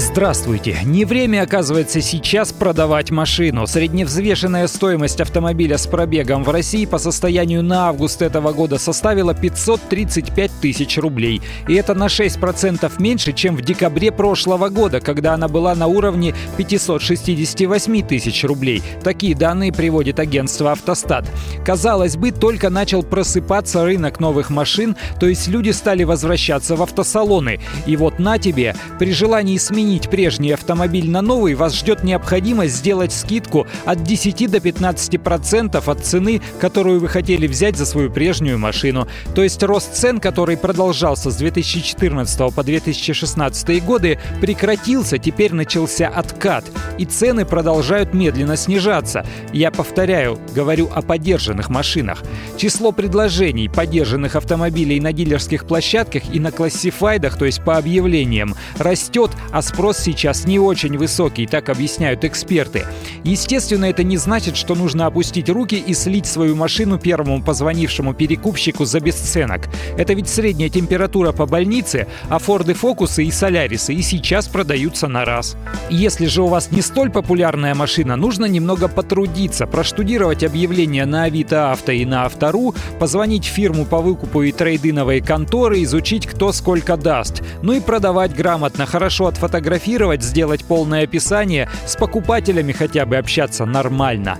Здравствуйте! Не время, оказывается, сейчас продавать машину. Средневзвешенная стоимость автомобиля с пробегом в России по состоянию на август этого года составила 535 тысяч рублей. И это на 6% меньше, чем в декабре прошлого года, когда она была на уровне 568 тысяч рублей. Такие данные приводит агентство «Автостат». Казалось бы, только начал просыпаться рынок новых машин, то есть люди стали возвращаться в автосалоны. И вот на тебе, при желании сменить заменить прежний автомобиль на новый, вас ждет необходимость сделать скидку от 10 до 15% от цены, которую вы хотели взять за свою прежнюю машину. То есть рост цен, который продолжался с 2014 по 2016 годы, прекратился, теперь начался откат. И цены продолжают медленно снижаться. Я повторяю, говорю о подержанных машинах. Число предложений подержанных автомобилей на дилерских площадках и на классифайдах, то есть по объявлениям, растет, а спрос спрос сейчас не очень высокий, так объясняют эксперты. Естественно, это не значит, что нужно опустить руки и слить свою машину первому позвонившему перекупщику за бесценок. Это ведь средняя температура по больнице, а Форды Фокусы и Солярисы и сейчас продаются на раз. Если же у вас не столь популярная машина, нужно немного потрудиться, проштудировать объявления на Авито Авто и на Автору, позвонить в фирму по выкупу и трейдиновые конторы, изучить кто сколько даст. Ну и продавать грамотно, хорошо отфотографировать сфотографировать, сделать полное описание, с покупателями хотя бы общаться нормально.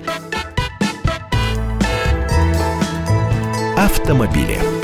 Автомобили.